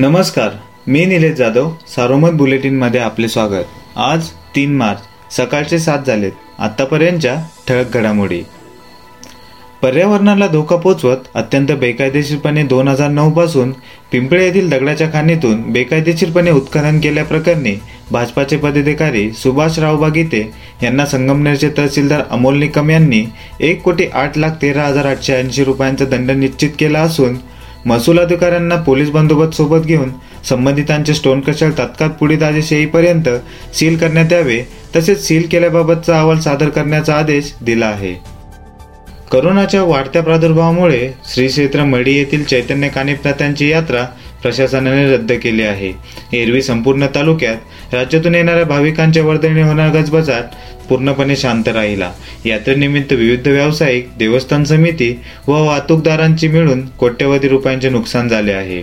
नमस्कार मी निलेश जाधव सारोमत बुलेटिनमध्ये आपले स्वागत. आज तीन मार्च सकाळचे सात झालेत आतापर्यंतच्या ठळक घडामोडी. पर्यावरणाला धोका पोचवत अत्यंत बेकायदेशीरपणे दोन हजार नऊ पासून पिंपळे येथील दगडाच्या खाणीतून बेकायदेशीरपणे उत्खनन केल्याप्रकरणी भाजपाचे पदाधिकारी सुभाष राव यांना संगमनेरचे तहसीलदार अमोल निकम यांनी एक कोटी आठ लाख तेरा हजार आठशे ऐंशी रुपयांचा दंड निश्चित केला असून महसूल अधिकाऱ्यांना पोलीस बंदोबस्त सोबत घेऊन संबंधितांचे स्टोन कशल तात्काळ पुढील आदेश येईपर्यंत सील करण्यात यावे तसेच सील केल्याबाबतचा अहवाल सादर करण्याचा आदेश दिला आहे. करोनाच्या वाढत्या प्रादुर्भावामुळे श्री क्षेत्र मढी येथील चैतन्य कानिपनाथांची यात्रा प्रशासनाने रद्द केले आहे. एरवी संपूर्ण तालुक्यात राज्यातून येणाऱ्या भाविकांच्या वर्दळीने होणार गजबजाट पूर्णपणे शांत राहिला. यात्रेनिमित्त विविध व्यावसायिक देवस्थान समिती व वाहतूकदारांची मिळून कोट्यवधी रुपयांचे नुकसान झाले आहे.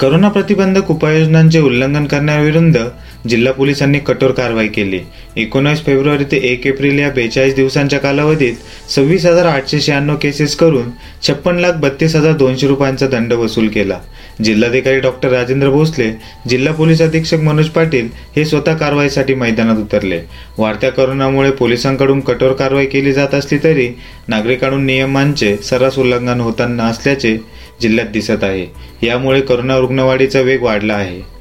करोना प्रतिबंधक उपाययोजनांचे उल्लंघन करण्याविरुद्ध जिल्हा पोलिसांनी कठोर कारवाई केली. एकोणीस फेब्रुवारी ते एक एप्रिल या बेचाळीस दिवसांच्या कालावधीत सव्वीस हजार आठशे शहाण्णव केसेस करून छप्पन लाख बत्तीस हजार दोनशे रुपयांचा दंड वसूल केला. जिल्हाधिकारी डॉक्टर राजेंद्र भोसले जिल्हा पोलीस अधीक्षक मनोज पाटील हे स्वतः कारवाईसाठी मैदानात उतरले. वाढत्या करोनामुळे पोलिसांकडून कठोर कारवाई केली जात असली तरी नागरिकांकडून नियमांचे सर्रास उल्लंघन होताना असल्याचे जिल्ह्यात दिसत आहे. यामुळे करोना रुग्णवाढीचा वेग वाढला आहे.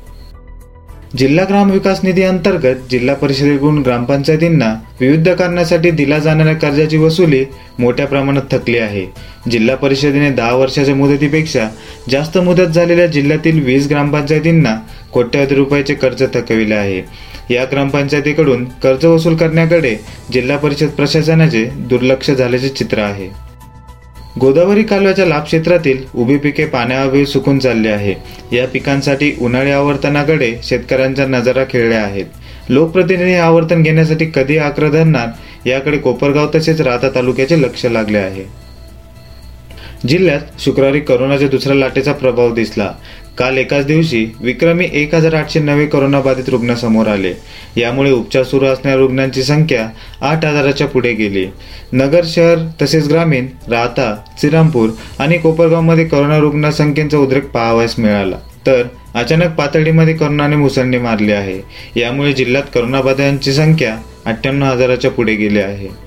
जिल्हा ग्राम विकास निधी अंतर्गत जिल्हा परिषदेकडून ग्रामपंचायतींना विविध कारणासाठी दिला जाणाऱ्या कर्जाची वसुली मोठ्या प्रमाणात थकली आहे. जिल्हा परिषदेने दहा वर्षाच्या मुदतीपेक्षा जास्त मुदत झालेल्या जिल्ह्यातील वीस ग्रामपंचायतींना कोट्यवधी रुपयाचे कर्ज थकविले आहे. या ग्रामपंचायतीकडून कर्ज वसूल करण्याकडे जिल्हा परिषद प्रशासनाचे दुर्लक्ष झाल्याचे चित्र आहे. गोदावरी कालव्याच्या लाभ क्षेत्रातील उभी पिके पाण्याअभावी सुकून चालली आहे. या पिकांसाठी उन्हाळी आवर्तनाकडे शेतकऱ्यांच्या नजरा खेळल्या आहेत. लोकप्रतिनिधी आवर्तन घेण्यासाठी कधी आग्रह धरणार याकडे कोपरगाव तसेच राहता तालुक्याचे लक्ष लागले आहे. जिल्ह्यात शुक्रवारी करोनाच्या दुसऱ्या लाटेचा प्रभाव दिसला. काल एकाच दिवशी विक्रमी एक हजार आठशे नवे करोनाबाधित रुग्ण समोर आले. यामुळे उपचार सुरू असणाऱ्या रुग्णांची संख्या आठ हजाराच्या पुढे गेली. नगर शहर तसेच ग्रामीण राहता श्रीरामपूर आणि कोपरगावमध्ये कोरोना रुग्णसंख्येचा उद्रेक पाहावयास मिळाला. तर अचानक पातळीमध्ये करोनाने मुसंडी मारली आहे. यामुळे जिल्ह्यात करोनाबाधितांची संख्या अठ्ठ्याण्णव हजाराच्या पुढे गेली आहे.